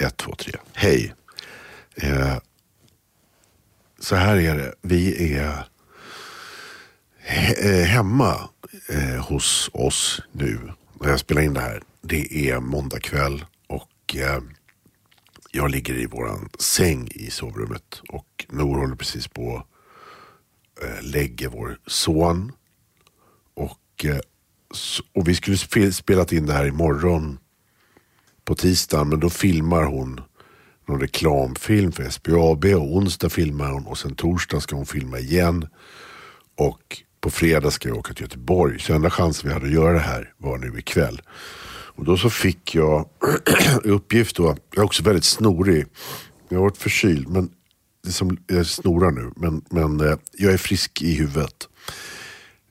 Ett, två, tre. Hej. Eh, så här är det. Vi är he eh, hemma eh, hos oss nu. När jag spelar in det här. Det är måndag kväll och eh, jag ligger i våran säng i sovrummet. Och Nor håller precis på eh, lägger vår son. Och, eh, och vi skulle sp spelat in det här imorgon på tisdagen. Men då filmar hon någon reklamfilm för SBAB och onsdag filmar hon och sen torsdag ska hon filma igen. Och på fredag ska jag åka till Göteborg. Så enda chansen vi hade att göra det här var nu ikväll. Och då så fick jag uppgift då, jag är också väldigt snorig. Jag har varit förkyld, men det som, jag snorar nu, men, men eh, jag är frisk i huvudet.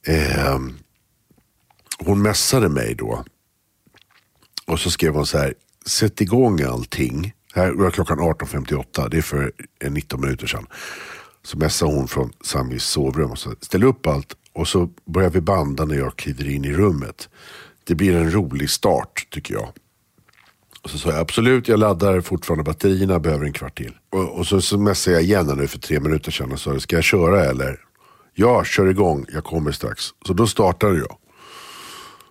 Eh, hon mässade mig då. Och så skrev hon så här, sätt igång allting. Här var klockan 18.58, det är för 19 minuter sedan. Så mässade hon från Samis sovrum och så ställ upp allt och så börjar vi banda när jag kliver in i rummet. Det blir en rolig start tycker jag. Och så sa jag absolut, jag laddar fortfarande batterierna, behöver en kvart till. Och, och så, så messade jag igen nu för tre minuter sedan och sa, ska jag köra eller? Ja, kör igång, jag kommer strax. Så då startade jag.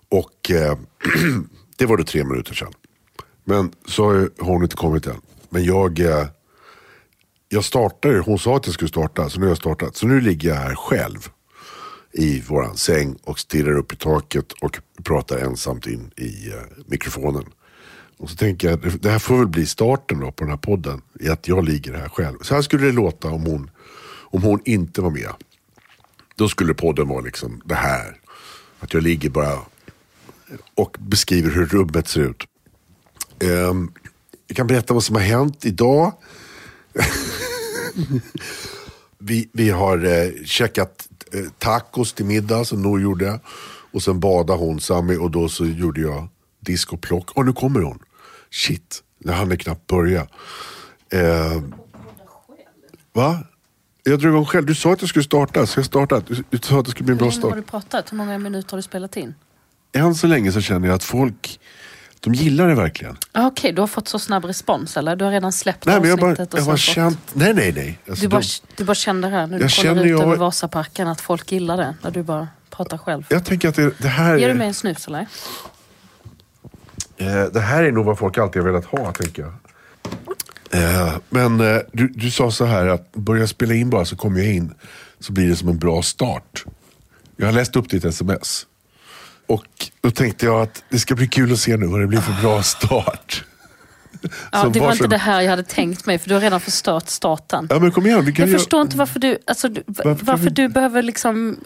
Och eh, det var det tre minuter sedan. Men så har hon inte kommit än. Men jag, eh, jag startade, hon sa att jag skulle starta, så nu har jag startat. Så nu ligger jag här själv i våran säng och stirrar upp i taket och pratar ensamt in i eh, mikrofonen. Och så tänker jag, det här får väl bli starten då på den här podden, i att jag ligger här själv. Så här skulle det låta om hon, om hon inte var med. Då skulle podden vara liksom det här. Att jag ligger bara och beskriver hur rummet ser ut. Um, jag kan berätta vad som har hänt idag. vi, vi har eh, checkat eh, tacos till middag som Nor gjorde. Och sen badade hon Sami och då så gjorde jag disk och plock. Och nu kommer hon. Shit, jag hann knappt börja. Eh, va? Jag drog igång själv. Du sa att jag skulle starta, så jag startat. Du, du sa att det skulle bli en bra Hur länge har start. du pratat? Hur många minuter har du spelat in? Än så länge så känner jag att folk, de gillar det verkligen. Ah, Okej, du har fått så snabb respons eller? Du har redan släppt Nej men jag bara, jag bara känt, nej nej nej. Alltså, Du bara, de, du bara kände här när du känner ut över Vasaparken att folk gillar det. När du bara pratar själv. jag tänker att det, det här Ger du mig en snus eller? Eh, det här är nog vad folk alltid har velat ha, tänker jag. Eh, men eh, du, du sa så här att börja spela in bara så kommer jag in. Så blir det som en bra start. Jag har läst upp ditt sms. Och då tänkte jag att det ska bli kul att se nu vad det blir för bra start. Ja, Så det var inte det här jag hade tänkt mig för du har redan förstört starten. Ja men kom igen. Vi kan Jag göra- förstår inte varför du, alltså, Varför varför, vi- du behöver liksom...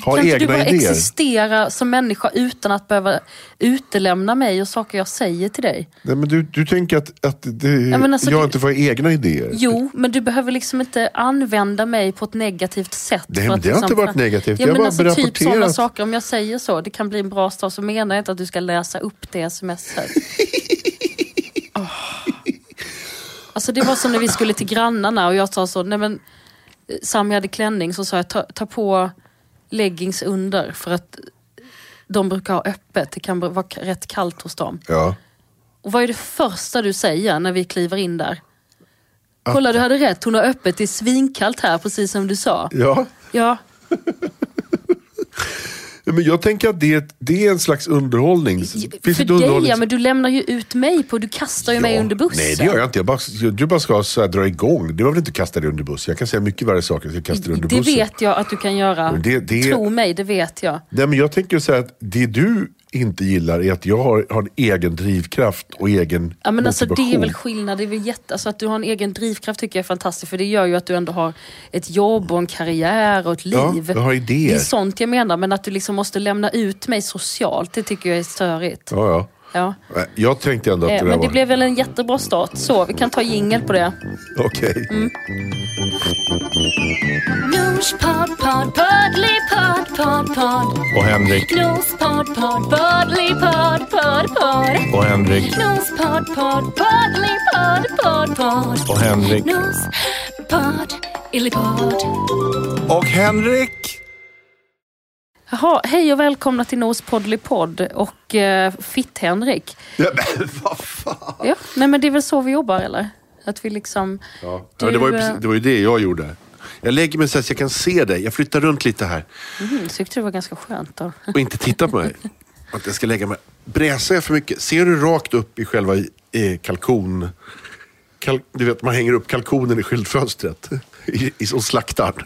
ha kan inte du egna bara idéer. existera som människa utan att behöva utelämna mig och saker jag säger till dig? Nej, men du, du tänker att, att det, men alltså, jag du- inte får egna idéer? Jo, men du behöver liksom inte använda mig på ett negativt sätt. Nej, men det har liksom, inte varit negativt. Ja, Jag men bara alltså, typ sådana saker. Om jag säger så, det kan bli en bra start, så menar jag inte att du ska läsa upp det smset. oh. Alltså det var som när vi skulle till grannarna och jag sa så, nej men eh, Sami hade klänning, så sa jag ta, ta på leggings under för att de brukar ha öppet, det kan vara rätt kallt hos dem. Ja. Och vad är det första du säger när vi kliver in där? Kolla, du hade rätt. Hon har öppet. Det är svinkallt här, precis som du sa. ja. Ja, Ja, Men jag tänker att det, det är en slags underhållning. Finns för dig ja, men du lämnar ju ut mig på... Du kastar ju mig Ja, under bussen. Nej det gör jag inte. Jag bara, du bara ska så här, dra igång. Det var väl inte kasta dig under bussen. Jag kan säga mycket värre saker att kasta dig under Det bussen. vet jag att du kan göra. Det- det- Tro mig, det vet jag. Nej, men jag tänker så här att det du inte gillar är att jag har, har en egen drivkraft och egen Ja, men alltså, det är motivation. väl skillnad. Det är väl jätte, alltså, att du har en egen drivkraft tycker jag är fantastiskt. För det gör ju att du ändå har ett jobb och en karriär och ett Ja, liv. jag har idéer. Det är sånt jag menar. Men att du liksom måste lämna ut mig socialt, det tycker jag är störigt. Ja, ja. Ja. Jag tänkte ändå att Eh, det där Men det var... blev väl en jättebra start. Så, vi kan ta jingel på det. Okej. Mm. Podd, podd. Och Henrik. Och Henrik. Och Henrik. Och Henrik. Jaha, hej och välkomna till Nos Podd och eh, Fitt-Henrik. Ja, men vad fan. Ja, nej men det är väl så vi jobbar eller? Att vi liksom... Ja. Du, ja, det, var ju, eh, precis, det var ju det jag gjorde. Jag lägger mig så att jag kan se dig. Jag flyttar runt lite här. Mm, tyckte det var ganska skönt då. och inte titta på mig. Att jag ska lägga mig. Bräsar jag för mycket? Ser du rakt upp i själva eh, kalkon... Kal, du vet, man hänger upp kalkonen i skyltfönstret. I, i, och slaktar.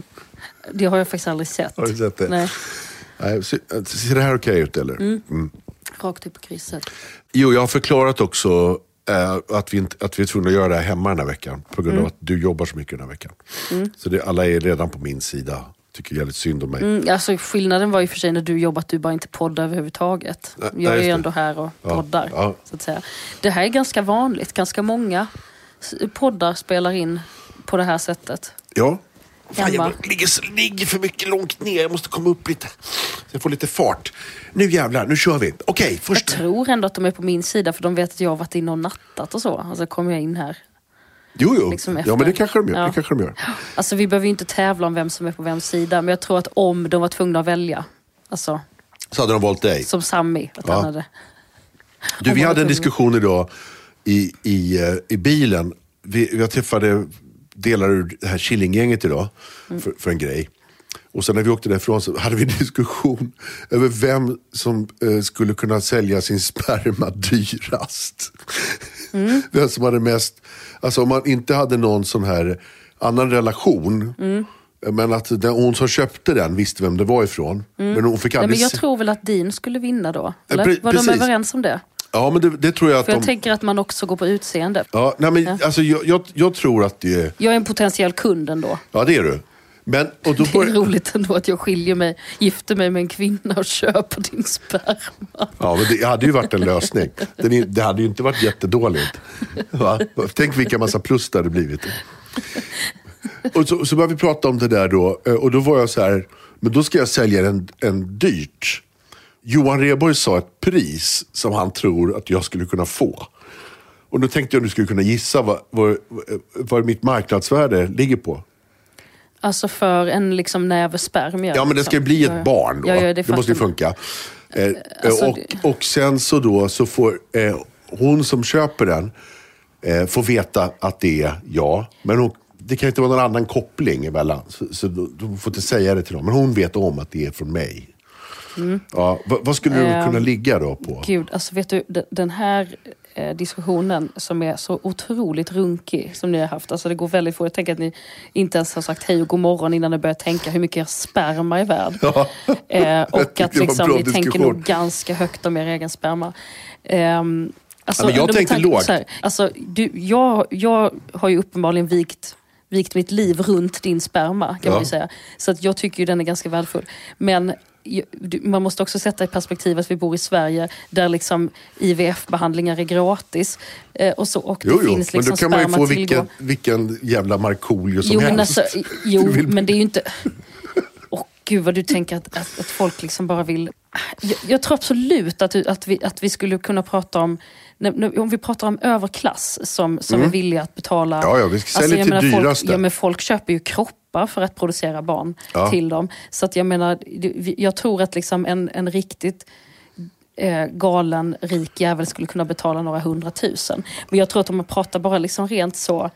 Det har jag faktiskt aldrig sett. Har du sett det? Nej, Nej, ser, det här okej ut eller? Mm. rakt upp i krysset. Jo, jag har förklarat också eh, att, vi inte, att vi är tvungna att göra det här hemma den här veckan. På grund av att du jobbar så mycket den här veckan. Så det, alla är redan på min sida. Tycker jävligt synd om mig. Mm, alltså, skillnaden var ju för sig när du jobbat, du bara inte poddar överhuvudtaget. Nej, Jag är ju ändå här och Ja, poddar. ja. Så att säga. Det här är ganska vanligt. Ganska många poddar spelar in på det här sättet. Ja. Fan, jag ligger, ligger för mycket långt ner. Jag måste komma upp lite. Så jag får lite fart. Nu jävlar, nu kör vi. Okej, Jag först. tror ändå att de är på min sida för de vet att jag har varit inne och nattat och så. Alltså kommer jag in här. Jo, jo. liksom ja, men det kanske de gör. Ja. Det kanske de gör. Alltså vi behöver ju inte tävla om vem som är på vems sida. Men jag tror att om de var tvungna att välja. Alltså Så hade de valt dig. som Sammy. Att Ja. han hade... Du, vi hade en diskussion idag i, i, eh, i bilen. Vi, jag träffade delar ur det här Killinggänget idag Mm. för, för en grej. Och sen när vi åkte därifrån så hade vi en diskussion över vem som eh, skulle kunna sälja sin sperma dyrast. Mm. Vem som hade mest, alltså om man inte hade någon sån här annan relation. Mm. Men att den, hon som köpte den visste vem det var ifrån. Men hon fick Mm. Nej, aldrig men jag tror väl att din skulle vinna då. Eller? pre- var de överens om det? Ja men det, det tror jag att För jag de... tänker att man också går på utseende. Ja, nej, men, Alltså, jag, jag, jag tror att det är... Jag är en potentiell kund ändå. Ja, det är du. Men, och då Det är roligt ändå att jag skiljer mig, gifter mig med en kvinna och köper din sperma. ja, men det hade ju varit en lösning. Den det hade ju inte varit jättedåligt. Va? Tänk vilka massa plus det hade blivit. Och så, så började vi prata om det där då. eh, Och då var jag så här, men då ska jag sälja den en dyrt. Johan Rheborg sa ett pris som han tror att jag skulle kunna få. Och då tänkte jag att du skulle kunna gissa vad, vad, vad mitt marknadsvärde ligger på. Alltså för en liksom näve spermier. Ja, men det ska ju bli ett barn då. Ja, ja, det, det måste ju funka. Eh, Alltså, och, och sen så då så får eh, hon som köper den eh, får veta att det är jag. Men hon, det kan inte vara någon annan koppling emellan. Så, så du, får inte säga det till dem. Men hon vet om att det är från mig. Ja, vad, skulle du Mm. Eh, kunna ligga då på? Gud, alltså vet du, de- den här eh, diskussionen som är så otroligt runkig som ni har haft. Alltså det går väldigt fort. Jag tänker att ni inte ens har sagt hej och god morgon innan ni börjar tänka hur mycket er sperma är värd. Ja. Eh, och att liksom, ni tänker nog ganska högt om er egen sperma. Ehm, alltså, Ja, men jag tänkte lågt. här, Alltså, du, jag, jag har ju uppenbarligen vikt vikt mitt liv runt din sperma kan Ja. man ju säga. Så att jag tycker ju den är ganska värdefull. Men man måste också sätta i perspektiv att vi bor i Sverige där liksom IVF-behandlingar är gratis. Eh, och, så, och det Jo, jo, finns men liksom då kan man ju få vilken, vilken jävla Markoolio som Jo, men, helst. alltså, jo vill- men det är ju inte... Åh gud vad du tänker att, att, att folk liksom bara vill... Jag, jag tror absolut att, att, vi, att vi skulle kunna prata om... Om vi pratar om överklass som, som är villiga att betala... Mm. Ja, ja, vi säljer jag till dyraste. Folk, ja, men folk köper ju kroppar för att producera barn Ja. till dem. Så att jag menar, jag tror att liksom en, en riktigt eh, galen rik jävel skulle kunna betala några hundratusen. Men jag tror att om man pratar bara liksom rent så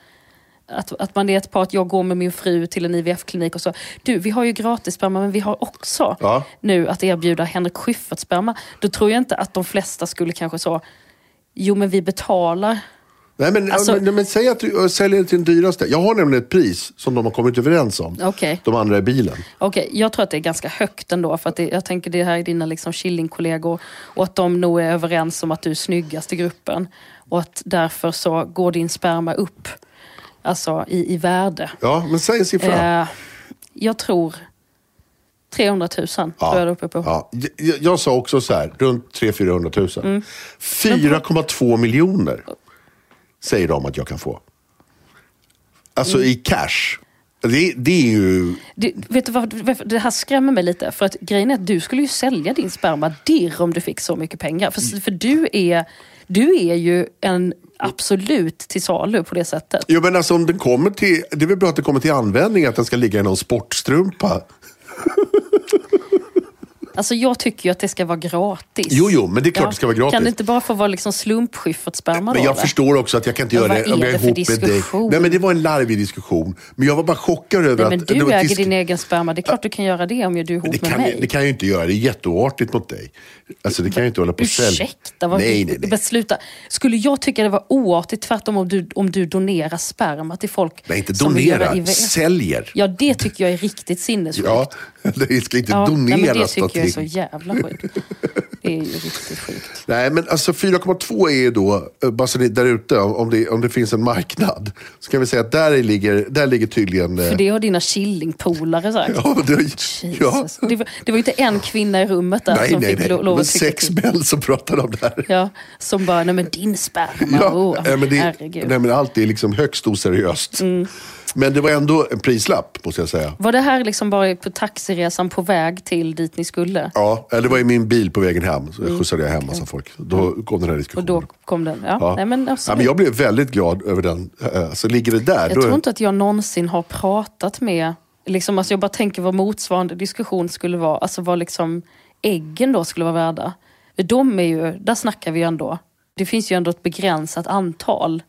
att, att man är ett par, att jag går med min fru till en IVF-klinik och så. Du, vi har ju gratis sperma men vi har också Ja. nu att erbjuda Henrik Schyffert sperma. Då tror jag inte att de flesta skulle kanske så, jo men vi betalar. Nej, men, Alltså- men, men säg att du säljer till den dyraste. Jag har nämligen ett pris som de har kommit överens om. Okej. De andra i bilen. Okej, jag tror att det är ganska högt ändå. För att det, jag tänker det här är dina liksom Killing-kollegor. Och att de nog är överens om att du är snyggast i gruppen. Och att därför så går din sperma upp. Alltså i, i värde. Ja, men säg en siffra. Eh, jag tror 300 000 tror jag det uppe på. Ja. Jag, jag sa också så här, runt 300 000 Mm. 4,2 miljoner säger de att jag kan få. Alltså Mm. i cash. Det, det är ju... Det, vet du vad, det här skrämmer mig lite. För att grejen är att du skulle ju sälja din sperma dirr om du fick så mycket pengar. För, för du, är, du är ju en absolut till salu på det sättet. Jo, men alltså om den kommer till... Det är väl bra att det kommer till användning att den ska ligga i någon sportstrumpa. Alltså jag tycker ju att det ska vara gratis. Jo, jo, men det är klart det ska vara gratis. Kan det inte bara få vara liksom slumpskyffertsperma Men då? jag förstår också att jag kan inte Men göra det om jag är ihop med dig. Nej, men det var en larvig diskussion. Men jag var bara chockad över Nej, men att... du det var äger disk- din egen sperma. Det är klart du kan göra det om du är ihop det med kan, mig. det kan jag ju inte göra. Det är jätteoartigt mot dig. Alltså det kan jag inte hålla på sälja. Ursäkta, vad, Nej, nej, nej. Men sluta. Skulle jag tycka det var oartigt tvärtom om du, om du donerar sperma till folk Nej, inte donera. Säljer. Ja, det tycker jag är riktigt sinnessjukt. Ja, det ska inte Ja, nej, men det är så jävla sjukt. Det är ju riktigt sjukt. Nej, men alltså 4,2 är ju då, eh, bara så ni där ute, om det, om det finns en marknad, så kan vi säga att där ligger, där ligger tydligen... eh, För det har dina killingpolare sagt. Ja, men det, ja. Det, var, det var inte en kvinna i rummet där Nej, som nej, fick nej. lov att tycka sex män som pratade om det här. Ja, som bara, nej men din sperma, Ja, oh, nej, men det, herregud. Mm. nej, men allt är liksom högst oseriöst. Men det var ändå en prislapp, måste jag säga. Var det här liksom bara på taxiresan på väg till dit ni skulle? Ja, eller det var i min bil på vägen hem. Så skjutsade jag hem massa folk. Då kom den här Mm. Och diskussionen. då kom den? Ja, Ja. Nej, men, ja, absolut. men jag blev väldigt glad över den. Eh, Så ligger det där. Jag då, tror inte att jag någonsin har pratat med, liksom, alltså jag bara tänker vad motsvarande diskussion skulle vara, alltså vad liksom äggen då skulle vara värda. De är ju, där snackar vi ju ändå, det finns ju ändå ett begränsat antal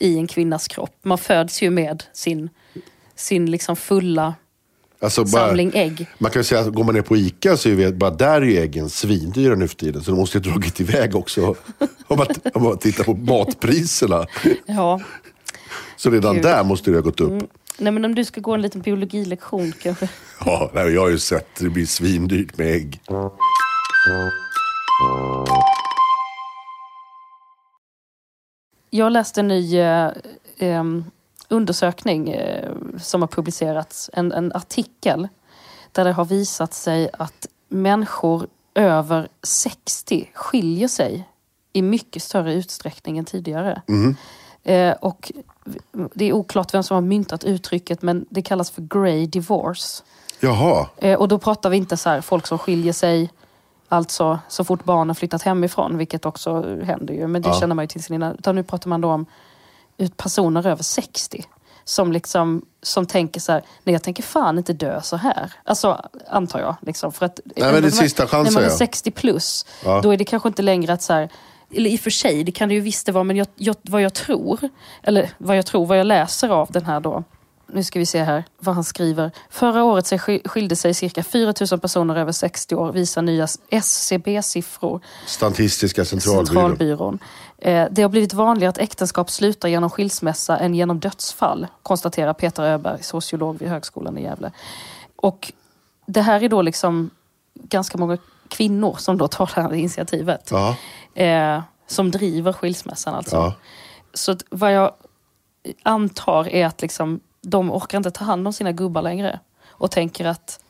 i en kvinnas kropp. Man föds ju med sin, sin liksom fulla alltså, bara, samling ägg. Man kan ju säga att går man ner på Ica så är vi, bara där är ju äggen svindyra nu för tiden. Så de måste ju ha dragit iväg också. om, man, om man tittar på matpriserna. Ja. Så redan Gud. där måste det ha gått upp. Nej men om du ska gå en liten biologilektion kanske. Ja, jag har ju sett det blir svindyrt med ägg. Jag läste en ny eh, em, undersökning eh, som har publicerats, en, en artikel där det har visat sig att människor över 60 skiljer sig i mycket större utsträckning än tidigare. Eh, och det är oklart vem som har myntat uttrycket men det kallas för grey divorce. Jaha, Eh, och då pratar vi inte så här folk som skiljer sig Alltså så fort barnen flyttat hemifrån, vilket också händer ju, men det Ja. känner man ju till sin innan. Utan nu pratar man då om personer över 60. Som liksom som tänker så här, nej jag tänker fan inte dö så här. Alltså antar jag. Liksom, för att, Nej, men det är sista När chansen, man är ja. 60 plus, Ja. då är det kanske inte längre att så här, eller i och för sig, det kan det ju visst det vara, men jag, jag, vad jag tror, eller vad jag tror, vad jag läser av den här då, nu ska vi se här vad han skriver. Förra året skilde sig cirka 4 000 personer över 60 år, visar nya SCB-siffror. Statistiska centralbyrån. Centralbyrån. Eh, det har blivit vanligare att äktenskap slutar genom skilsmässa än genom dödsfall, konstaterar Peter Öberg, sociolog vid Högskolan i Gävle. Och det här är då liksom ganska många kvinnor som då tar det här initiativet. Ja, Eh, som driver skilsmässan alltså. ja. Så vad jag antar är att liksom, de orkar inte ta hand om sina gubbar längre. Och tänker att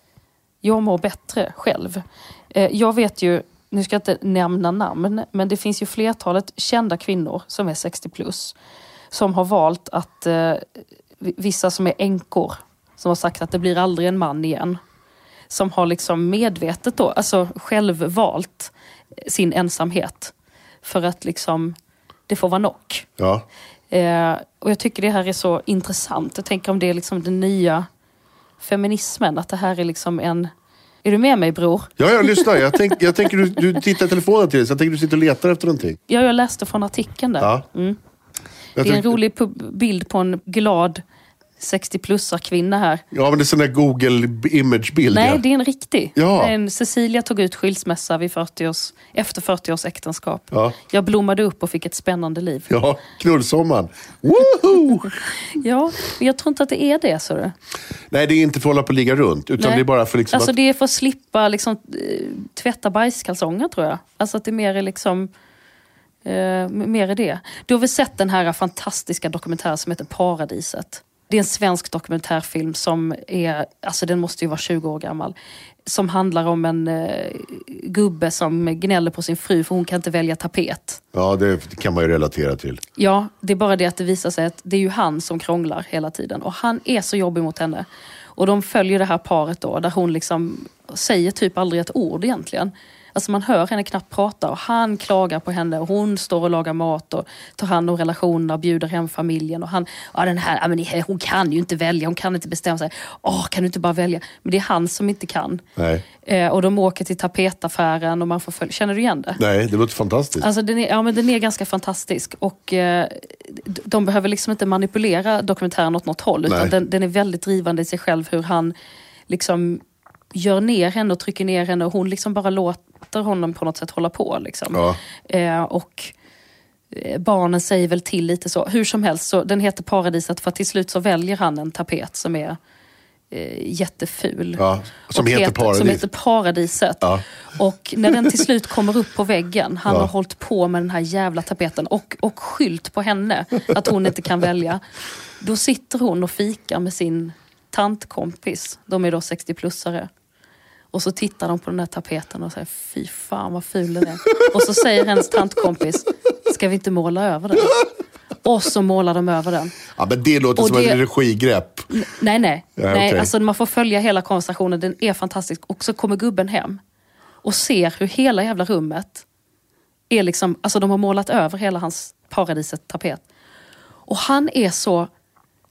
jag mår bättre själv. Eh, jag vet ju, nu ska jag inte nämna namn, men det finns ju flertalet kända kvinnor som är 60 plus. Som har valt att, eh, vissa som är änkor, som har sagt att det blir aldrig en man igen. Som har liksom medvetet då, alltså själv valt eh, sin ensamhet. För att liksom, det får vara nog. ja. Eh, och jag tycker det här är så intressant. Jag tänker om det är liksom den nya feminismen. Att det här är liksom en... Är du med mig bror? Ja, jag lyssnar. Jag, tänk, jag tänker du, du tittar i telefonen till dig, så jag tänker du sitter och letar efter någonting. Ja, jag läste från artikeln där. Ja. Mm. Det är en rolig bild på en glad 60-plussar kvinna här. Ja, men det är sån där Google image-bild. Nej, ja. det är en riktig. Ja. Det är En Cecilia tog ut skilsmässa vid 40 års, efter 40 års äktenskap. Ja. Jag blommade upp och fick ett spännande liv. Ja, knullsommaren. Woho! Ja, men jag tror inte att det är det. Så du. Nej, det är inte för att hålla på och ligga runt. Utan Nej. det är bara för liksom Alltså att... det är för att slippa liksom, eh, tvätta bajskalsonger tror jag. Alltså att det mer är liksom... Eh, mer är det. Du har väl sett den här fantastiska dokumentären som heter Paradiset? Det är en svensk dokumentärfilm som är, alltså den måste ju vara 20 år gammal. Som handlar om en eh, gubbe som gnäller på sin fru för hon kan inte välja tapet. Ja, det kan man ju relatera till. Ja, det är bara det att det visar sig att det är ju han som krånglar hela tiden. Och han är så jobbig mot henne. Och de följer det här paret då, där hon liksom säger typ aldrig ett ord egentligen. Alltså man hör henne knappt prata och han klagar på henne och hon står och lagar mat och tar hand om relationerna och bjuder hem familjen. Och han, ja den här, men hon kan ju inte välja, hon kan inte bestämma sig. Åh, kan du inte bara välja? Men det är han som inte kan. Eh, och de åker till tapetaffären och man får följa. Känner du igen det? Nej, det låter fantastiskt. Alltså den är, ja, men den är ganska fantastisk och eh, de behöver liksom inte manipulera dokumentären åt något håll utan den, den är väldigt drivande i sig själv hur han liksom gör ner henne och trycker ner henne och hon liksom bara låter honom på något sätt hålla på. Liksom. Ja. Eh, och eh, barnen säger väl till lite så. Hur som helst, så den heter Paradiset för till slut så väljer han en tapet som är eh, jätteful. Ja, som heter Paradis. Som heter Paradiset. Ja. Och när den till slut kommer upp på väggen, han Ja. har hållit på med den här jävla tapeten och, och skylt på henne att hon inte kan välja. Då sitter hon och fikar med sin tantkompis, de är då 60-plussare. Och så tittar de på den här tapeten och säger fy fan vad ful den är. Och så säger hennes tantkompis, ska vi inte måla över den? Och så målar de över den. Ja, men det låter Och som det- en regigrepp. Nej, nej. Ja, nej okej. alltså man får följa hela konversationen, den är fantastisk. Och så kommer gubben hem och ser hur hela jävla rummet är liksom, alltså de har målat över hela hans paradiset-tapet. Och han är så,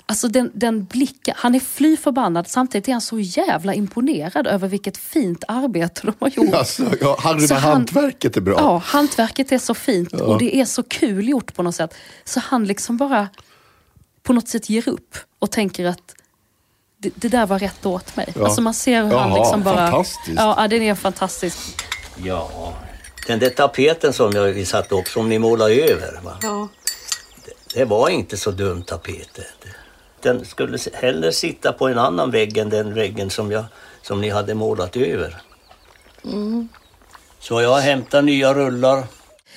alltså den, den blicken, han är fly förbannad samtidigt är han så jävla imponerad över vilket fint arbete de har gjort. Alltså, ja, han, Så det han- hantverket är bra. Ja, hantverket är så fint och det är så kul gjort på något sätt. Så han liksom bara på något sätt ger upp och tänker att det, det där var rätt åt mig. Ja. Alltså man ser hur han Jaha, liksom bara... fantastiskt. Ja, ja, den är fantastisk. Ja, den där tapeten som jag, vi satte upp, som ni målade över. Va? Ja. Det var inte så dum tapet. Den skulle hellre sitta på en annan vägg än den väggen som, jag, som ni hade målat över. Så jag hämtar nya rullar.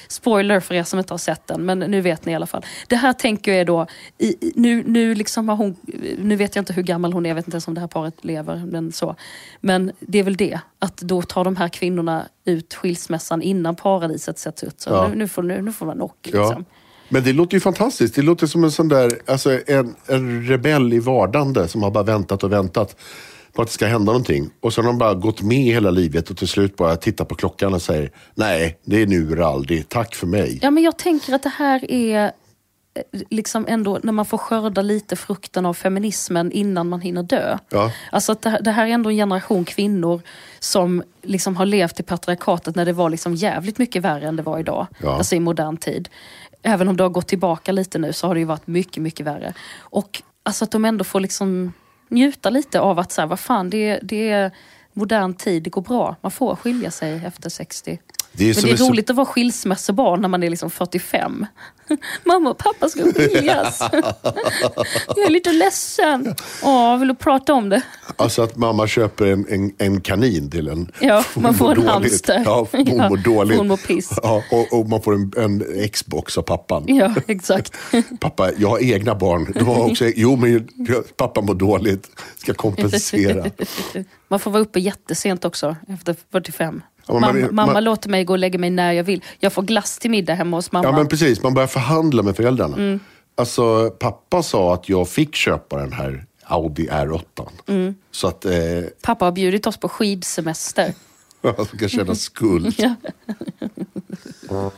Spoiler för er som inte har sett den, men nu vet ni i alla fall. Det här tänker jag är då, i, nu, nu, liksom har hon, nu vet jag inte hur gammal hon är, jag vet inte ens om det här paret lever. Men, så. men det är väl det, att då tar de här kvinnorna ut skilsmässan innan paradiset sätts ut. Så Ja. nu, nu, får, nu, nu får man knock. Ja. Men det låter ju fantastiskt. Det låter som en sån där, alltså en, en rebell i vardande som har bara väntat och väntat på att det ska hända någonting. Och så har de bara gått med hela livet och till slut bara tittar på klockan och säger nej, det är nu eller aldrig. Tack för mig. Ja, men jag tänker att det här är eh, liksom ändå när man får skörda lite frukten av feminismen innan man hinner dö. Ja. Alltså att det, här- det här är ändå en generation kvinnor som liksom har levt i patriarkatet när det var liksom jävligt mycket värre än det var idag. Ja. Alltså i modern tid. Även om det har gått tillbaka lite nu så har det ju varit mycket, mycket värre. Och alltså att de ändå får liksom njuta lite av att så här, vad fan, det, det är modern tid, det går bra. Man får skilja sig efter 60. Det är Men det är så- roligt att vara skilsmässobarn när man är liksom 45. Mamma och pappa ska skiljas. Jag är lite ledsen. Åh, vill du prata om det? Alltså att mamma köper en, en, en kanin till en. Ja, Hon man får en dåligt. hamster. Ja, hon Ja, mår dåligt. hon mår piss. Ja, och, och man får en, en Xbox av pappan. Ja, exakt. Pappa, jag har egna barn. De har också, jo, men pappa mår dåligt. Ska kompensera. Man får vara uppe jättesent också, efter 45. Ja, mamma, man- mamma man- låter mig gå och lägga mig när jag vill. Jag får glass till middag hemma hos mamma. Ja, men precis. Man börjar förhandla med föräldrarna. Mm. Alltså, pappa sa att jag fick köpa den här Audi R8. Mm. Så att eh, Pappa har bjudit oss på skidsemester. jag ska känna skuld. Ja.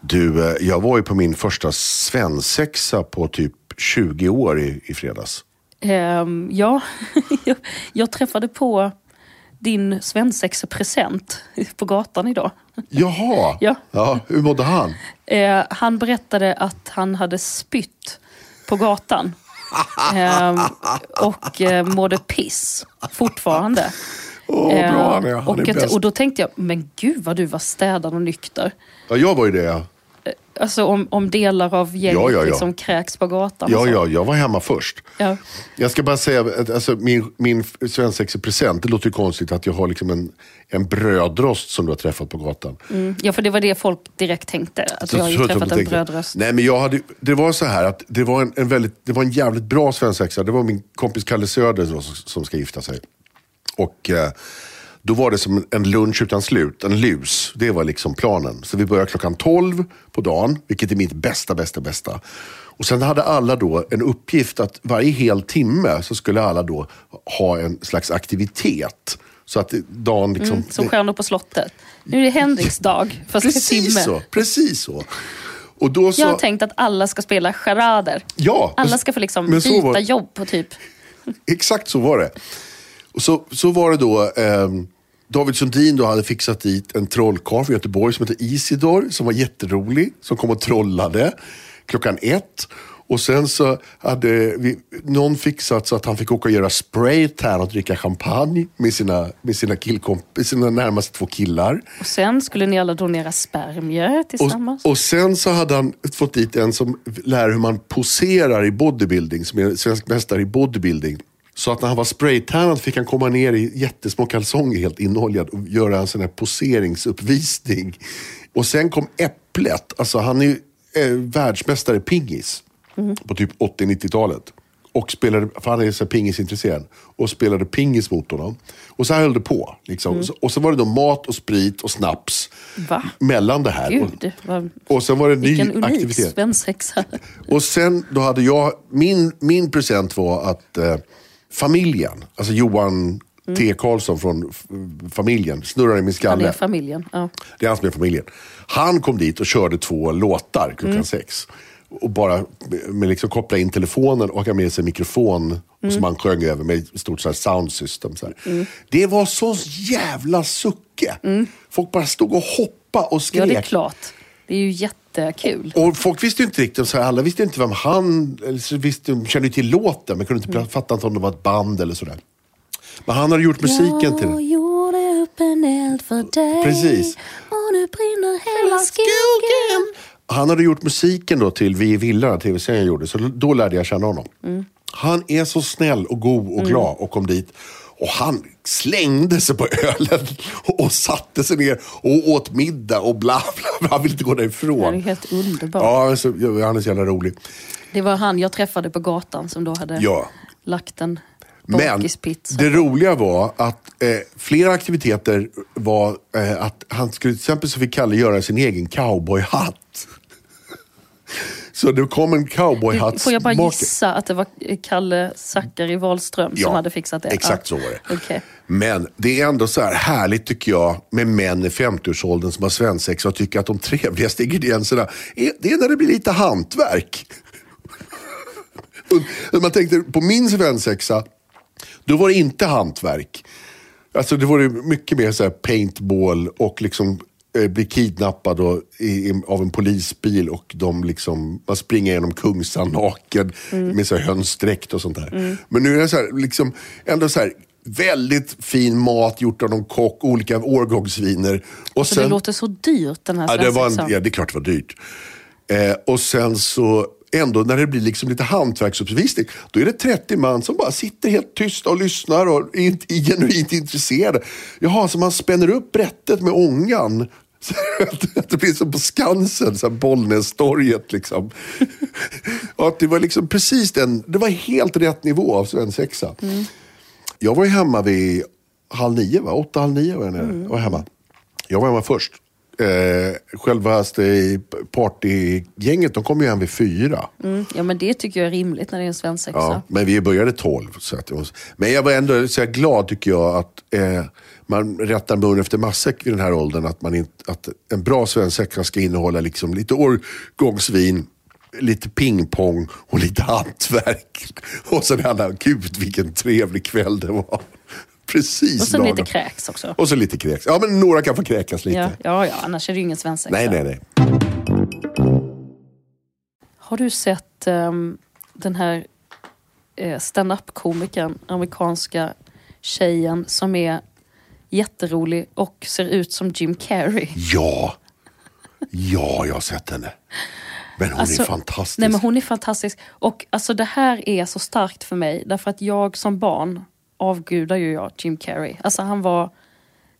Du, eh, jag var ju på min första svensexa på typ 20 år i, i fredags. Ehm, ja, jag, träffade på din svensexepresent på gatan idag. Jaha, Ja. hur mådde han? Eh, han berättade att han hade spytt på gatan. Ehm, och eh, mådde piss fortfarande. Vad bra han är. Han och, är bäst. och då tänkte jag, men gud vad du var städad och nykter. Ja, jag var ju det. Alltså om, om delar av gänget Ja, ja, ja. liksom kräks på gatan. ja, så. ja jag var hemma först. Ja. Jag ska bara säga, att, alltså, min, min svensexepresent, det låter ju konstigt att jag har liksom en, en brödrost som du har träffat på gatan. Mm. ja, för det var det folk direkt tänkte. Att jag har ju Så- så- träffat så- en brödröst. Nej, men jag hade, det var så här att det var en, en, väldigt, det var en jävligt bra svensexa. Det var min kompis Kalle Söder som, som ska gifta sig. Och eh, Då var det som en lunch utan slut, en lus. Det var liksom planen. Så vi började klockan 12 på dagen, vilket är mitt bästa, bästa, bästa. Och sen hade alla då en uppgift att varje hel timme så skulle alla då ha en slags aktivitet. Så att dagen liksom... Mm, som Stjärnor på slottet. Nu är det Henriks dag, fast en Precis timme. så, precis så. Och då så... Jag har tänkt att alla ska spela charader. Ja, Alla ska få liksom byta var- jobb på typ... Exakt så var det. Och så, så var det då, ehm, David Sundin då hade fixat dit en trollkarl från Göteborg som hette Isidor, som var jätterolig, som kom och trollade klockan ett. Och sen så hade vi, någon fixat så att han fick åka och göra spraytan och dricka champagne med sina, med sina, killkomp- sina närmaste två killar. Och sen skulle ni alla donera spermier tillsammans. Och, och sen så hade han fått dit en som lär hur man poserar i bodybuilding, som är svensk mästare i bodybuilding. Så att när han var spraytannad fick han komma ner i jättesmå kalsonger helt inoljad och göra en sån här poseringsuppvisning. Och sen kom Äpplet, alltså han är ju eh, världsmästare pingis på typ 80-90-talet. Och spelade, för han är så pingisintresserad. Och spelade pingis mot honom. Och så här höll det på. Liksom. Så- Och så var det då mat och sprit och snaps Va? mellan det här. Gud, vad, Och sen var det en ny vilken unik aktivitet. svensexa. Och sen då hade jag, min, min present var att eh, familjen, alltså Johan T. Karlsson från familjen, snurrar i min Han skalle. är familjen. Ja. Det är han som är familjen. Han kom dit och körde två låtar klockan Mm. sex. Och bara med- liksom koppla in telefonen och ha med sig mikrofon Mm. som han sjöng över med ett stort så här sound system. Så här. Det var så jävla sucke. Folk bara stod och hoppade och skrek. Mm. ja, det är klart. Det är ju jättekul. Och folk visste ju inte riktigt, så här, alla visste inte vem han, eller visste, de kände ju till låten men kunde inte Mm. fatta inte om det var ett band eller sådär. Men han hade gjort musiken till Jag den. gjorde upp en eld för dig Precis. och nu brinner hela skogen. Han hade gjort musiken då till Vi i villan, tv-serien jag gjorde, så då lärde jag känna honom. Mm. Han är så snäll och god och glad och kom dit. Och han slängde sig på ölen och satte sig ner och åt middag och bla bla bla. Han ville inte gå Det är därifrån. helt underbart. Ja, han är så jävla rolig. Det var han jag träffade på gatan som då hade Ja. lagt en Men det roliga var att eh, flera aktiviteter var eh, att han skulle, till exempel så fick Kalle göra sin egen cowboyhatt. Så det kom en cowboyhatt. Får jag bara gissa att det var Kalle Zackari Wahlström Ja, som hade fixat det? exakt Ja. så var det. Okej. Men det är ändå så här härligt tycker jag med män i 50-årsåldern som har svensexa och tycker att de trevligaste ingredienserna är, det är när det blir lite hantverk. Man tänkte på min svensexa, då var det inte hantverk. Alltså det var mycket mer så här paintball och liksom eh, bli kidnappad och, i, av en polisbil och de liksom, man springer genom Kungsan naken med så här hönsdräkt och sånt där. Men nu är det så här, liksom, ändå så här, väldigt fin mat gjort av någon kock, olika årgångsviner. Och Så det låter så dyrt den här Ja, det, var en, ja, det är klart det var dyrt. Eh, och sen så, ändå när det blir liksom lite hantverksuppvisning, då är det 30 man som bara sitter helt tysta och lyssnar och är, inte- är genuint intresserade. Jaha, så man spänner upp brättet med ångan. Att- det blir som på Skansen, så här Bollnästorget liksom. och att det var liksom precis den, det var helt rätt nivå av svensexa. Mm. Jag var ju hemma vid halv nio, va? åtta, halv nio var jag nere. Jag var hemma. Jag var hemma först. Eh, självaste partygänget, de kom ju hem vid fyra. Mm. Ja men det tycker jag är rimligt när det är en svensexa. Ja, men vi började tolv. Så att, men jag var ändå så glad tycker jag att eh, man rättar mun efter matsäck vid den här åldern. Att, man inte, att en bra svensexa ska innehålla liksom lite årgångsvin, lite pingpong och lite hantverk. Och sen alla, gud vilken trevlig kväll det var. Precis Och så lagom. lite kräks också. Och så lite kräks. Ja, men några kan få kräkas lite. Ja, ja, ja, annars är det ju ingen svensexa. Nej, nej, nej. Har du sett ehm, den här eh, stand-up-komikern, amerikanska tjejen som är jätterolig och ser ut som Jim Carrey? Ja, ja, jag har sett henne. Men hon Alltså, är fantastisk. Nej men hon är fantastisk. Och alltså det här är så starkt för mig därför att jag som barn avgudar ju jag Jim Carrey. Alltså han var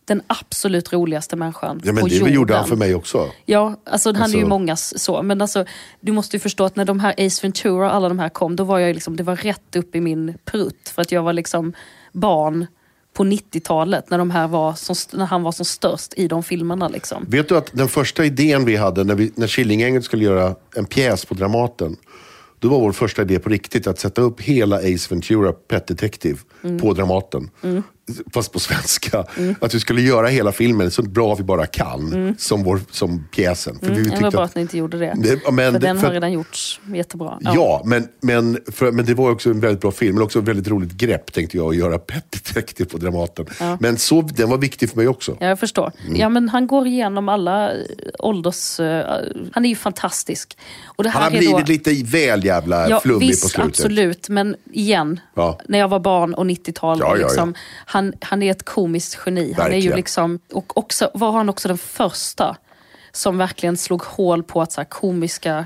den absolut roligaste människan ja, men på det jorden. gjorde han för mig också. Ja, alltså han är ju Alltså- många s- så. Men alltså, du måste ju förstå att när de här Ace Ventura och alla de här kom, då var jag liksom, det var rätt upp i min prutt. För att jag var liksom barn på 90-talet när, de här var som, när han var som störst i de filmerna. Liksom. Vet du att den första idén vi hade när, vi, när Killinggänget skulle göra en pjäs på Dramaten. Då var vår första idé på riktigt att sätta upp hela Ace Ventura Pet Detective Mm. på Dramaten. Fast på svenska. Att vi skulle göra hela filmen så bra vi bara kan. Som, vår, som pjäsen. För vi Mm, det var bra att- att ni inte gjorde det. Det- ja, men för den för- har redan gjorts jättebra. Ja, men, men, för, men det var också en väldigt bra film. Men också ett väldigt roligt grepp tänkte jag, att göra Pet Detective på Dramaten. Men så, den var viktig för mig också. Ja, jag förstår. Mm. Ja, men han går igenom alla eh, ålders... eh, han är ju fantastisk. Och det här Han har blivit då, lite väl jävla ja, flummig visst, på slutet. absolut. Men igen, Ja. när jag var barn och 90-tal. Ja, ja, ja. liksom, han, han är ett komiskt geni. Han är ju liksom, och också, var han också den första som verkligen slog hål på att så komiska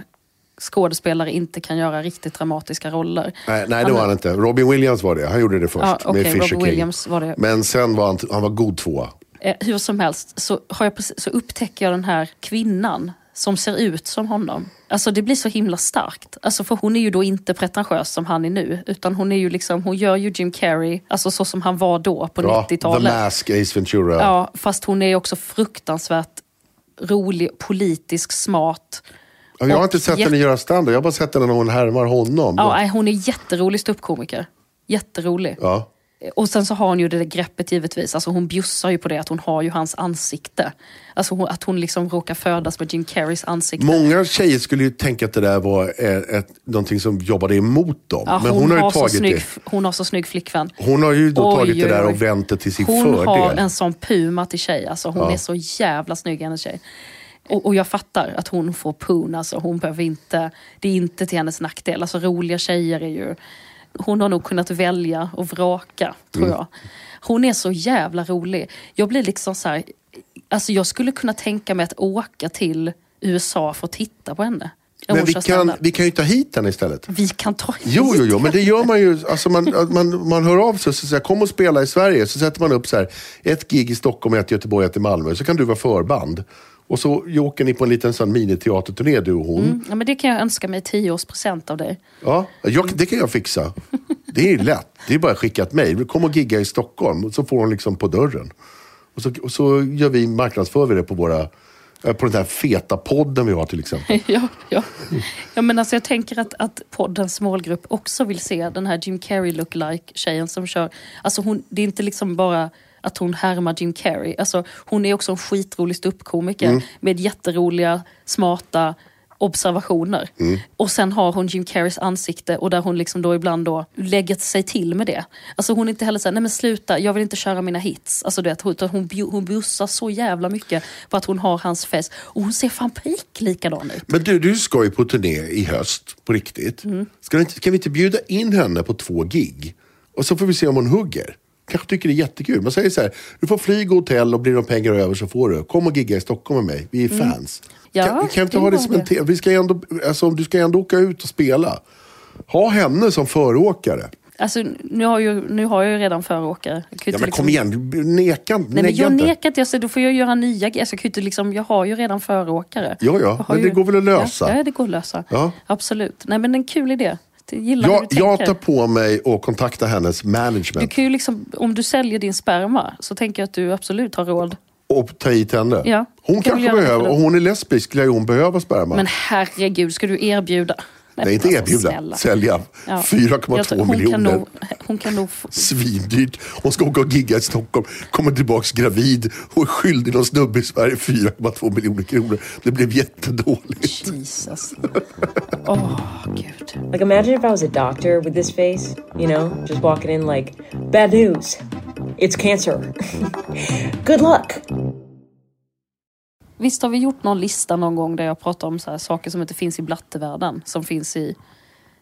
skådespelare inte kan göra riktigt dramatiska roller. Nej, nej, det var han inte. Robin Williams var det. Han gjorde det först Ja, okej, med Fisher Robin King. Williams var det. Men sen var han, han var god tvåa. Eh, hur som helst så, har jag precis, så upptäcker jag den här kvinnan som ser ut som honom. Alltså det blir så himla starkt. Alltså för hon är ju då inte pretentiös som han är nu. Utan hon är ju liksom, hon gör ju Jim Carrey, alltså så som han var då på Ja, The 90-talet. Mask, Ace Ventura. Ja, fast hon är också fruktansvärt rolig, politisk, smart. Ja, jag har inte sett henne göra standard. Jag har bara sett henne när hon härmar honom. Ja, nej, hon är jätterolig ståuppkomiker. Jätterolig. Ja. Och sen så har hon ju det där greppet givetvis. Alltså hon bjussar ju på det att hon har ju hans ansikte. Alltså hon, att hon liksom råkar födas med Jim Carreys ansikte. Många tjejer skulle ju tänka att det där var ett, ett, någonting som jobbade emot dem. Ja, Men hon, har ju så tagit snygg, det. hon har så snygg flickvän. Hon har ju då Oj, tagit det där oj, oj. och vänt det till sin Hon fördel. har en sån puma till tjej. Alltså hon Ja. är så jävla snygg hennes tjej. Och, och jag fattar att hon får pun. Alltså hon behöver inte, det är inte till hennes nackdel. Alltså roliga tjejer är ju... Hon har nog kunnat välja och vraka, tror Mm. jag. Hon är så jävla rolig. Jag blir liksom så här... Alltså jag skulle kunna tänka mig att åka till USA för att titta på henne. Men vi kan, vi kan ju ta hit henne istället. vi kan ta Jo, jo, hit jo, men det gör man ju. Alltså man, man, man hör av sig och säger kom och spela i Sverige. Så sätter man upp så här, ett gig i Stockholm, ett i Göteborg, ett i Malmö. Så kan du vara förband. Och så åker ni på en liten sån miniteaterturné du och hon. Ja, men det kan jag önska mig 10 års present av dig. Ja, jag, det kan jag fixa. Det är lätt. Det är bara att skicka ett mejl. Kom och gigga i Stockholm. Så får hon liksom på dörren. Och så, och så gör vi, marknadsför vi det på våra eh, på den här feta podden vi har till exempel. Ja, ja. ja men alltså jag tänker att, att poddens målgrupp också vill se den här Jim Carrey lookalike tjejen som kör. Alltså hon, det är inte liksom bara att hon härmar Jim Carrey. Alltså hon är också en skitrolig ståuppkomiker Mm. med jätteroliga, smarta observationer. Mm. Och sen har hon Jim Carreys ansikte och där hon liksom då ibland då lägger sig till med det. Alltså hon är inte heller såhär, nej men sluta, jag vill inte köra mina hits. Alltså det, utan hon, hon bussar så jävla mycket på att hon har hans face. Och hon ser fan prick likadan ut. Men du, du ska ju på turné i höst, på riktigt. Mm. Ska, vi inte, ska vi inte bjuda in henne på två gig? Och så får vi se om hon hugger. Kanske tycker det är jättekul. Man säger så här, du får flyg och hotell och blir det pengar över så får du. Kom och gigga i Stockholm med mig, vi är fans. Mm. Ja, kan, kan inte ha det som en te- vi ska ändå, alltså, Du ska ändå åka ut och spela. Ha henne som föråkare. Alltså nu har, ju, nu har jag ju redan föråkare. Jag ju Ja, men kom igen, neka, Nej, men jag inte. nekar inte, alltså, då får jag göra nya grejer. Alltså, jag, ju liksom, jag har ju redan föråkare. Ja, ja, men det går väl att lösa? Ja, ja, det går att lösa. Ja. Absolut. Nej, men en kul idé. Jag gillar Jag, du jag tar på mig och kontakta hennes Du management kan ju liksom, om du säljer din sperma så tänker jag att du absolut har råd. och ta hit henne. Ja, Hon kanske behöver, och hon är lesbisk, lär hon behöva sperma. Men herregud, ska du erbjuda? Nej, inte erbjuda. snälla. Sälja. Ja. 4,2 Jag tror- hon miljoner. Kan nog, hon kan nog få, Svindyrt. Hon ska åka och gigga i Stockholm, kommer tillbaks gravid och är skyldig någon snubbe i Sverige 4,2 miljoner kronor. Det blev jättedåligt. Jesus. Åh, gud. Like, imagine if I was a doctor with this face, you know, just walking in like, bad news, it's cancer. Good luck. Visst har vi gjort någon lista någon gång där jag pratar om så här saker som inte finns i blattevärlden? Som finns i...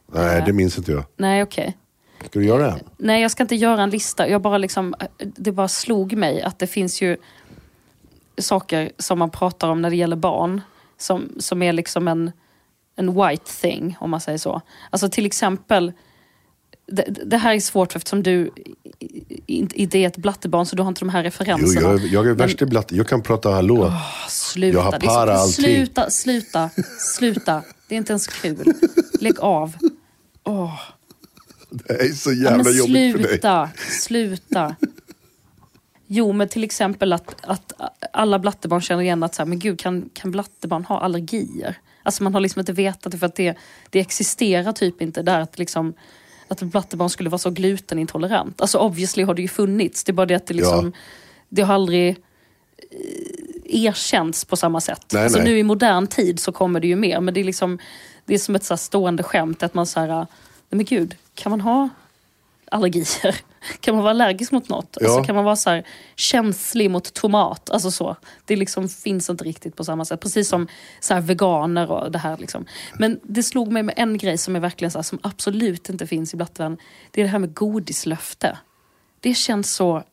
Nej, det minns inte jag. Nej, okej. Ska du göra det? Nej, jag ska inte göra en lista. Jag bara liksom, det bara slog mig att det finns ju saker som man pratar om när det gäller barn. Som, som är liksom en, en white thing, om man säger så. Alltså till exempel, det, det här är svårt eftersom du inte är ett blattebarn så du har inte de här Jo, referenserna. jag, jag är värst i blatte. Jag kan prata hallå. Sluta. Jag har para allting. Sluta, sluta, sluta. Det är inte ens kul. Lägg av. Det är så Ja, jävla men jobbigt för dig. sluta, sluta. Jo, men till exempel att, att alla blattebarn känner igen att så här, men gud, kan, kan blattebarn ha allergier? Alltså man har liksom inte vetat det för att det, det existerar typ inte där att liksom att ett blattebarn skulle vara så glutenintolerant. Alltså obviously har det ju funnits, det är bara det att det liksom det har aldrig eh, erkänts på samma sätt. Nej, alltså nej. nu i modern tid så kommer det ju mer, men det är liksom det är som ett så här stående skämt att man säger, nej men gud, kan man ha allergier? Kan man vara allergisk mot något? Ja. Alltså, kan man vara så här, känslig mot tomat? Alltså så. Det liksom finns inte riktigt på samma sätt. Precis som så här, veganer och det här. Liksom. Men det slog mig med en grej som är verkligen så här, som absolut inte finns i Blattvärlden. Det är det här med godislöfte. Det känns så...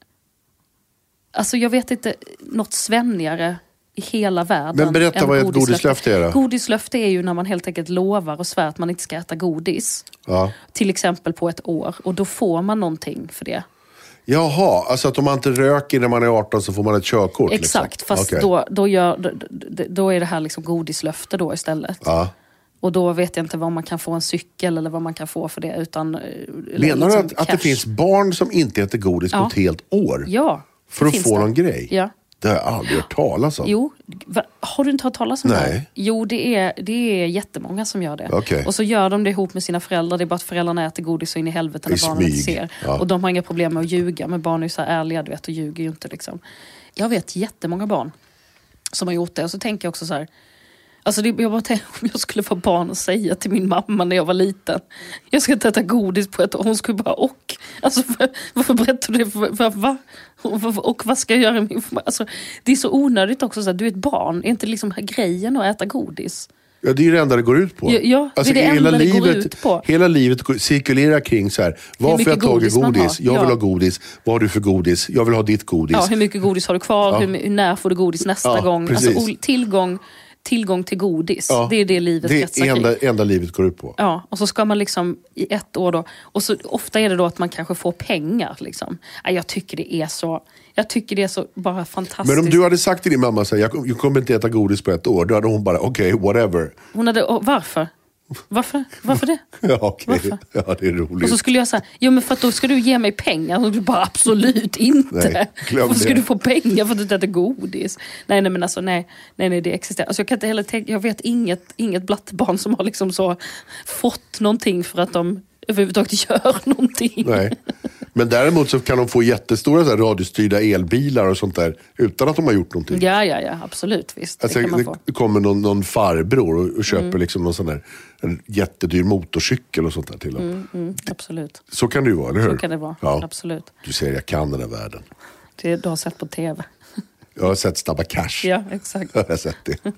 Alltså jag vet inte något svennigare i hela världen. Men berätta vad ett godislöfte är då. Godislöfte är ju när man helt enkelt lovar och svär att man inte ska äta godis. Ja. Till exempel på ett år. Och då får man någonting för det. Jaha, alltså att om man inte röker när man är 18 så får man ett körkort? Exakt, liksom. fast Okej. då, då, gör, då, är det här liksom godislöfte då istället. Ja. Och då vet jag inte vad man kan få en cykel eller vad man kan få för det. Utan, eh, Menar du liksom att, att det finns barn som inte äter godis på Ja. ett helt år? Ja. För att få det. någon grej? Ja. Det har jag aldrig hört talas om. Jo, va, har du inte hört talas om det? Nej. Jo, det är, det är jättemånga som gör det. Okej. Och så gör de det ihop med sina föräldrar. Det är bara att föräldrarna äter godis så in i helvete när I barnen inte ser. Ja. Och de har inga problem med att ljuga. Men barn är ju så ärliga du vet, och ljuger ju inte. Liksom. Jag vet jättemånga barn som har gjort det. Och så tänker jag också så här. Alltså det, jag bara tänker om jag skulle vara barn och säga till min mamma när jag var liten. Jag ska inte äta godis på ett år. Hon skulle bara och. Alltså för, varför berättar du det? För, för, va? Och, vad- och vad ska jag göra med alltså, Det är så onödigt också. Så här, du är ett barn. Är inte liksom grejen att äta godis? Ja, det är det enda det går ut på. Ja, ja, det är det hela enda det går livet, ut på. Hela livet cirkulerar kring så här. Mycket jag tag i godis godis? Jag vill Ja. ha godis. Vad har du för godis? Jag vill ha ditt godis. Ja, hur mycket godis har du kvar? Hur, när får du godis nästa gång? precis. Alltså, tillgång, tillgång till godis. Ja. Det är det livet det kretsar är kring. enda, enda livet går ut på. Ja, och så ska man liksom i ett år då, och så ofta är det då att man kanske får pengar. Liksom. Ja, Jag tycker det är så, jag tycker det är så bara fantastiskt. Men om du hade sagt till din mamma att jag, jag kommer inte äta godis på ett år, då hade hon bara okej, whatever. Hon hade, varför? Varför? Varför det? Ja, okej. Varför? ja, det är roligt. Och så skulle jag säga, jo men för att då ska du ge mig pengar. Och du bara absolut inte. Nej, Varför ska det. du få pengar för att du inte äter godis? Nej, nej men alltså nej, nej, nej det existerar. Alltså, jag, kan inte heller tänka, jag vet inget, inget blattebarn som har liksom så fått någonting för att de överhuvudtaget gör någonting. Nej. Men däremot så kan de få jättestora så här, radiostyrda elbilar och sånt där utan att de har gjort någonting. Ja, ja, ja, absolut. Visst, Alltså, det kan man få. det kommer någon, någon farbror och, och köper Mm. liksom någon sån där, en jättedyr motorcykel och sånt där till dem. Mm, absolut. Så kan det ju vara, eller hur? Så kan det vara. Ja. Absolut. Du ser, jag kan den här världen. Det du har sett på tv. Jag har sett Snabba Cash. Ja, exakt. Jag har sett det.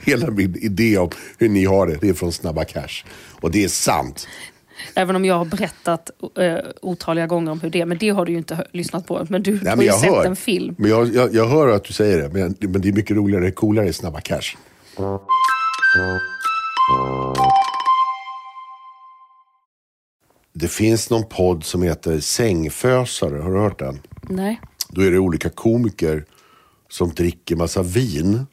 Hela min idé om hur ni har det, det är från Snabba Cash. Och det är sant. Även om jag har berättat uh, otaliga gånger om hur det är. Men det har du ju inte lyssnat på. Men du Nej, har men ju sett hör. en film. Men jag, jag, jag hör att du säger det, men, men det är mycket roligare, coolare i Snabba Cash. Det finns någon podd som heter Sängfösare, har du hört den? Nej. Då är det olika komiker som dricker massa vin.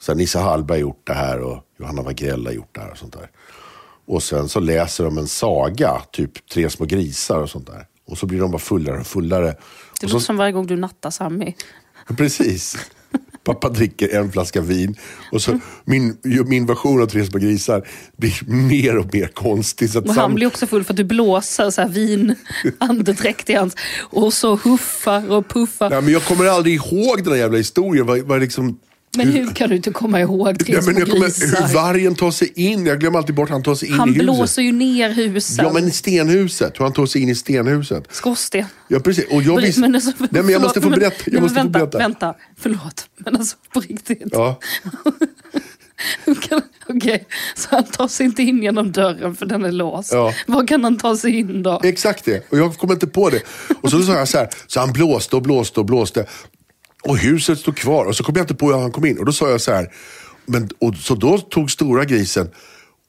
Så här, Nisse Hallberg har gjort det här och Johanna Wagrell har gjort det här och sånt där. Och sen så läser de en saga, typ Tre små grisar och sånt där. Och så blir de bara fullare och fullare. Det låter så, som varje gång du nattar Sammy. Precis. Pappa dricker en flaska vin. Och så min, min version av Tre små grisar blir mer och mer konstig. Så Och han blir också full för att du blåser så här vin, andedräkt i hans. Och så huffar och puffar. Nej, men jag kommer aldrig ihåg den här jävla historien. Vad, vad liksom, Men hur kan du inte komma ihåg tre Ja, men jag kommer, hur vargen tar sig in. Jag glömmer alltid bort han tar sig in Han i huset. blåser ju ner husen. Ja, men stenhuset. Hur han tar sig in i stenhuset. Skorsten. Ja, precis. Och jag visste... Men alltså, Nej, men jag måste få berätta. Jag måste men få vänta, berätta. Vänta, förlåt. Men alltså på riktigt. Ja. Okej, så han tar sig inte in genom dörren för den är låst. Ja. Var kan han ta sig in då? Exakt det. Och jag kom inte på det. Och så sa jag så här. Så han blåste och blåste och blåste. Och huset stod kvar. Och så kom jag inte på hur han kom in. Och då sa jag så här. Men, och, så då tog stora grisen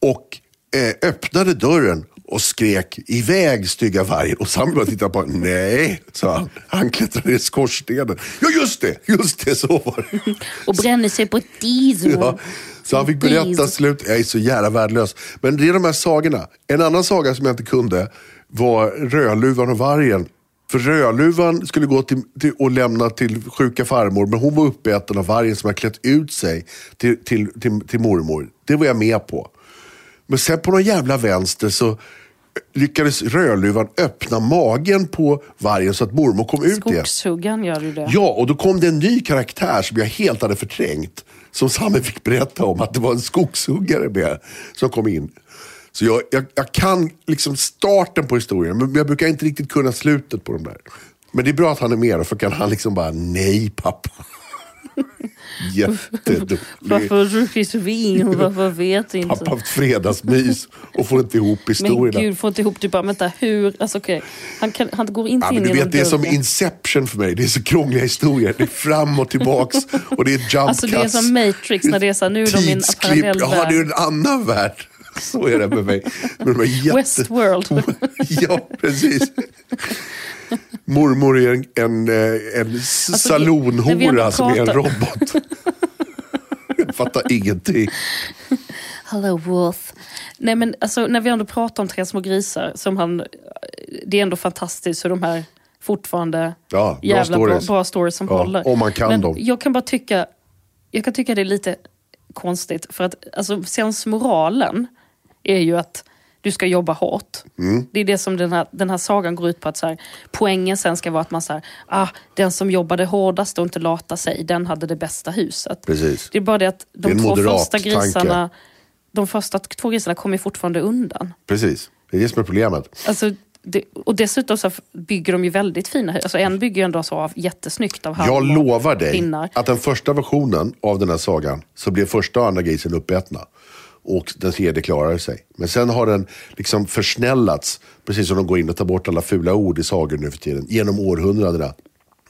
och eh, öppnade dörren och skrek iväg stygga vargen. Och Sami bara tittade på Nej, sa han. Han klättrade i skorstenen. Ja just det, just det, så var det. Och bränner sig på diesel. Ja, så han fick berätta slut. Jag är så jävla värdelös. Men det är de här sagorna. En annan saga som jag inte kunde var Rödluvan och vargen. För Rödluvan skulle gå till, till, och lämna till sjuka farmor, men hon var uppäten av vargen som hade klätt ut sig till, till, till, till mormor. Det var jag med på. Men sen på någon jävla vänster så lyckades Rödluvan öppna magen på vargen så att mormor kom ut igen. Skogshuggan gör du det. Ja, och då kom det en ny karaktär som jag helt hade förträngt. Som Samme fick berätta om, att det var en skogshuggare med som kom in. Så jag, jag, jag kan liksom starten på historien, men jag brukar inte riktigt kunna slutet på de där. Men det är bra att han är med, då, för kan han liksom bara, nej pappa. Jättedålig. Varför druckit vin? Varför vet inte? Pappa har haft fredagsmys och får inte ihop Men historierna. gud, får inte ihop. Du bara, vänta, hur? Alltså, okej. han, kan, han går inte Ja, men in du genom vet, det är som. Inception för mig. Det är så krångliga historier. Det är fram och tillbaks och det är jump Alltså det är cuts. som Matrix när det är så här, nu är de i en parallell Ja, det är värld. en annan värld. Så är det med mig. Med de jätte... Westworld. ja, precis. Mormor är en, en, eh, en Alltså, salonhora som är en robot. Jag fattar ingenting. Hello Wolf. Nej men alltså när vi ändå pratar om Tre små grisar, som han, det är ändå fantastiskt hur de här fortfarande Ja, bra jävla bra, stories. bra stories som Ja, håller. om man kan men dem. Jag kan bara tycka, jag kan tycka det är lite konstigt för att alltså, sensmoralen är ju att du ska jobba hårt. Mm. Det är det som den här, den här sagan går ut på. att så här, Poängen sen ska vara att man säger, ah, den som jobbade hårdast och inte lata sig, den hade det bästa huset. Precis. Det är bara det att Det de en två första grisarna, tanke. de första två grisarna kommer fortfarande undan. Precis. Det är det som är problemet. Alltså, det, och dessutom så bygger de ju väldigt fina hus. Alltså en bygger ju ändå så av, jättesnyggt av Jag halm och lovar dig pinnar. att den första versionen av den här sagan så blev första och andra grisen uppätna. Och den tredje klarade sig. Men sen har den liksom försnällats, precis som de går in och tar bort alla fula ord i sagor nu för tiden, genom århundradena.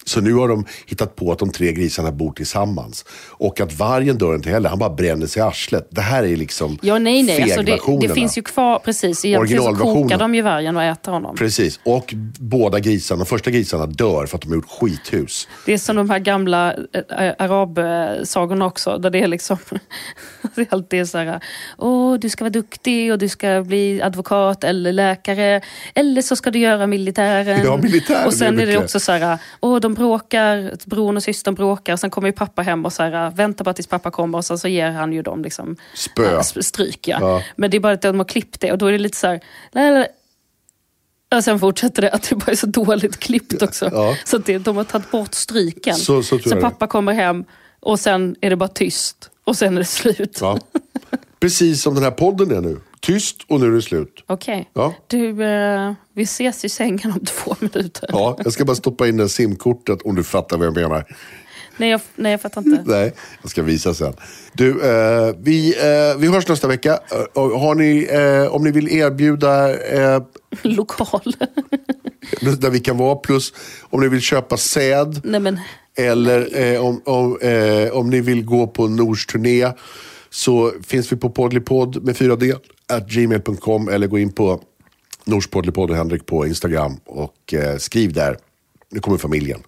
Så nu har de hittat på att de tre grisarna bor tillsammans. Och att vargen dör inte heller, han bara bränner sig i arslet. Det här är liksom Ja, nej, nej. Alltså det, det finns ju kvar, precis. Egentligen så kokar de ju vargen och äter honom. Precis, och båda grisarna, de första grisarna dör för att de har gjort skithus. Det är som de här gamla äh, arabsagorna också, där det är liksom... det är alltid så här, åh, du ska vara duktig och du ska bli advokat eller läkare. Eller så ska du göra militären. Ja, militären och sen är är det också så här, åh, de bråkar, bron och systern bråkar. Och sen kommer ju pappa hem och så här, väntar bara tills pappa kommer och sen så ger han ju dem liksom Spö. äh, stryk. Ja. Ja. Men det är bara att de har klippt det och då är det lite så här. Och sen fortsätter det att det bara är så dåligt klippt också. Ja. Så att det, de har tagit bort stryken. Så- så tror jag det. pappa kommer hem och sen är det bara tyst. Och sen är det slut. Ja. Precis som den här podden är nu. Tyst och nu är det slut. Okej. Ja. Du, eh, vi ses i sängen om två minuter. Ja, jag ska bara stoppa in det simkortet om du fattar vad jag menar. Nej, jag, nej, jag fattar inte. Nej, jag ska visa sen. Du, eh, vi, eh, vi hörs nästa vecka. Eh, har ni, eh, om ni vill erbjuda eh, Lokal. där vi kan vara, plus om ni vill köpa säd nej, men eller eh, om, om, om ni vill gå på Nors turné så finns vi på poddlypodd med 4D at gmail.com eller gå in på Nors och Henrik på Instagram och eh, skriv där. Nu kommer familjen.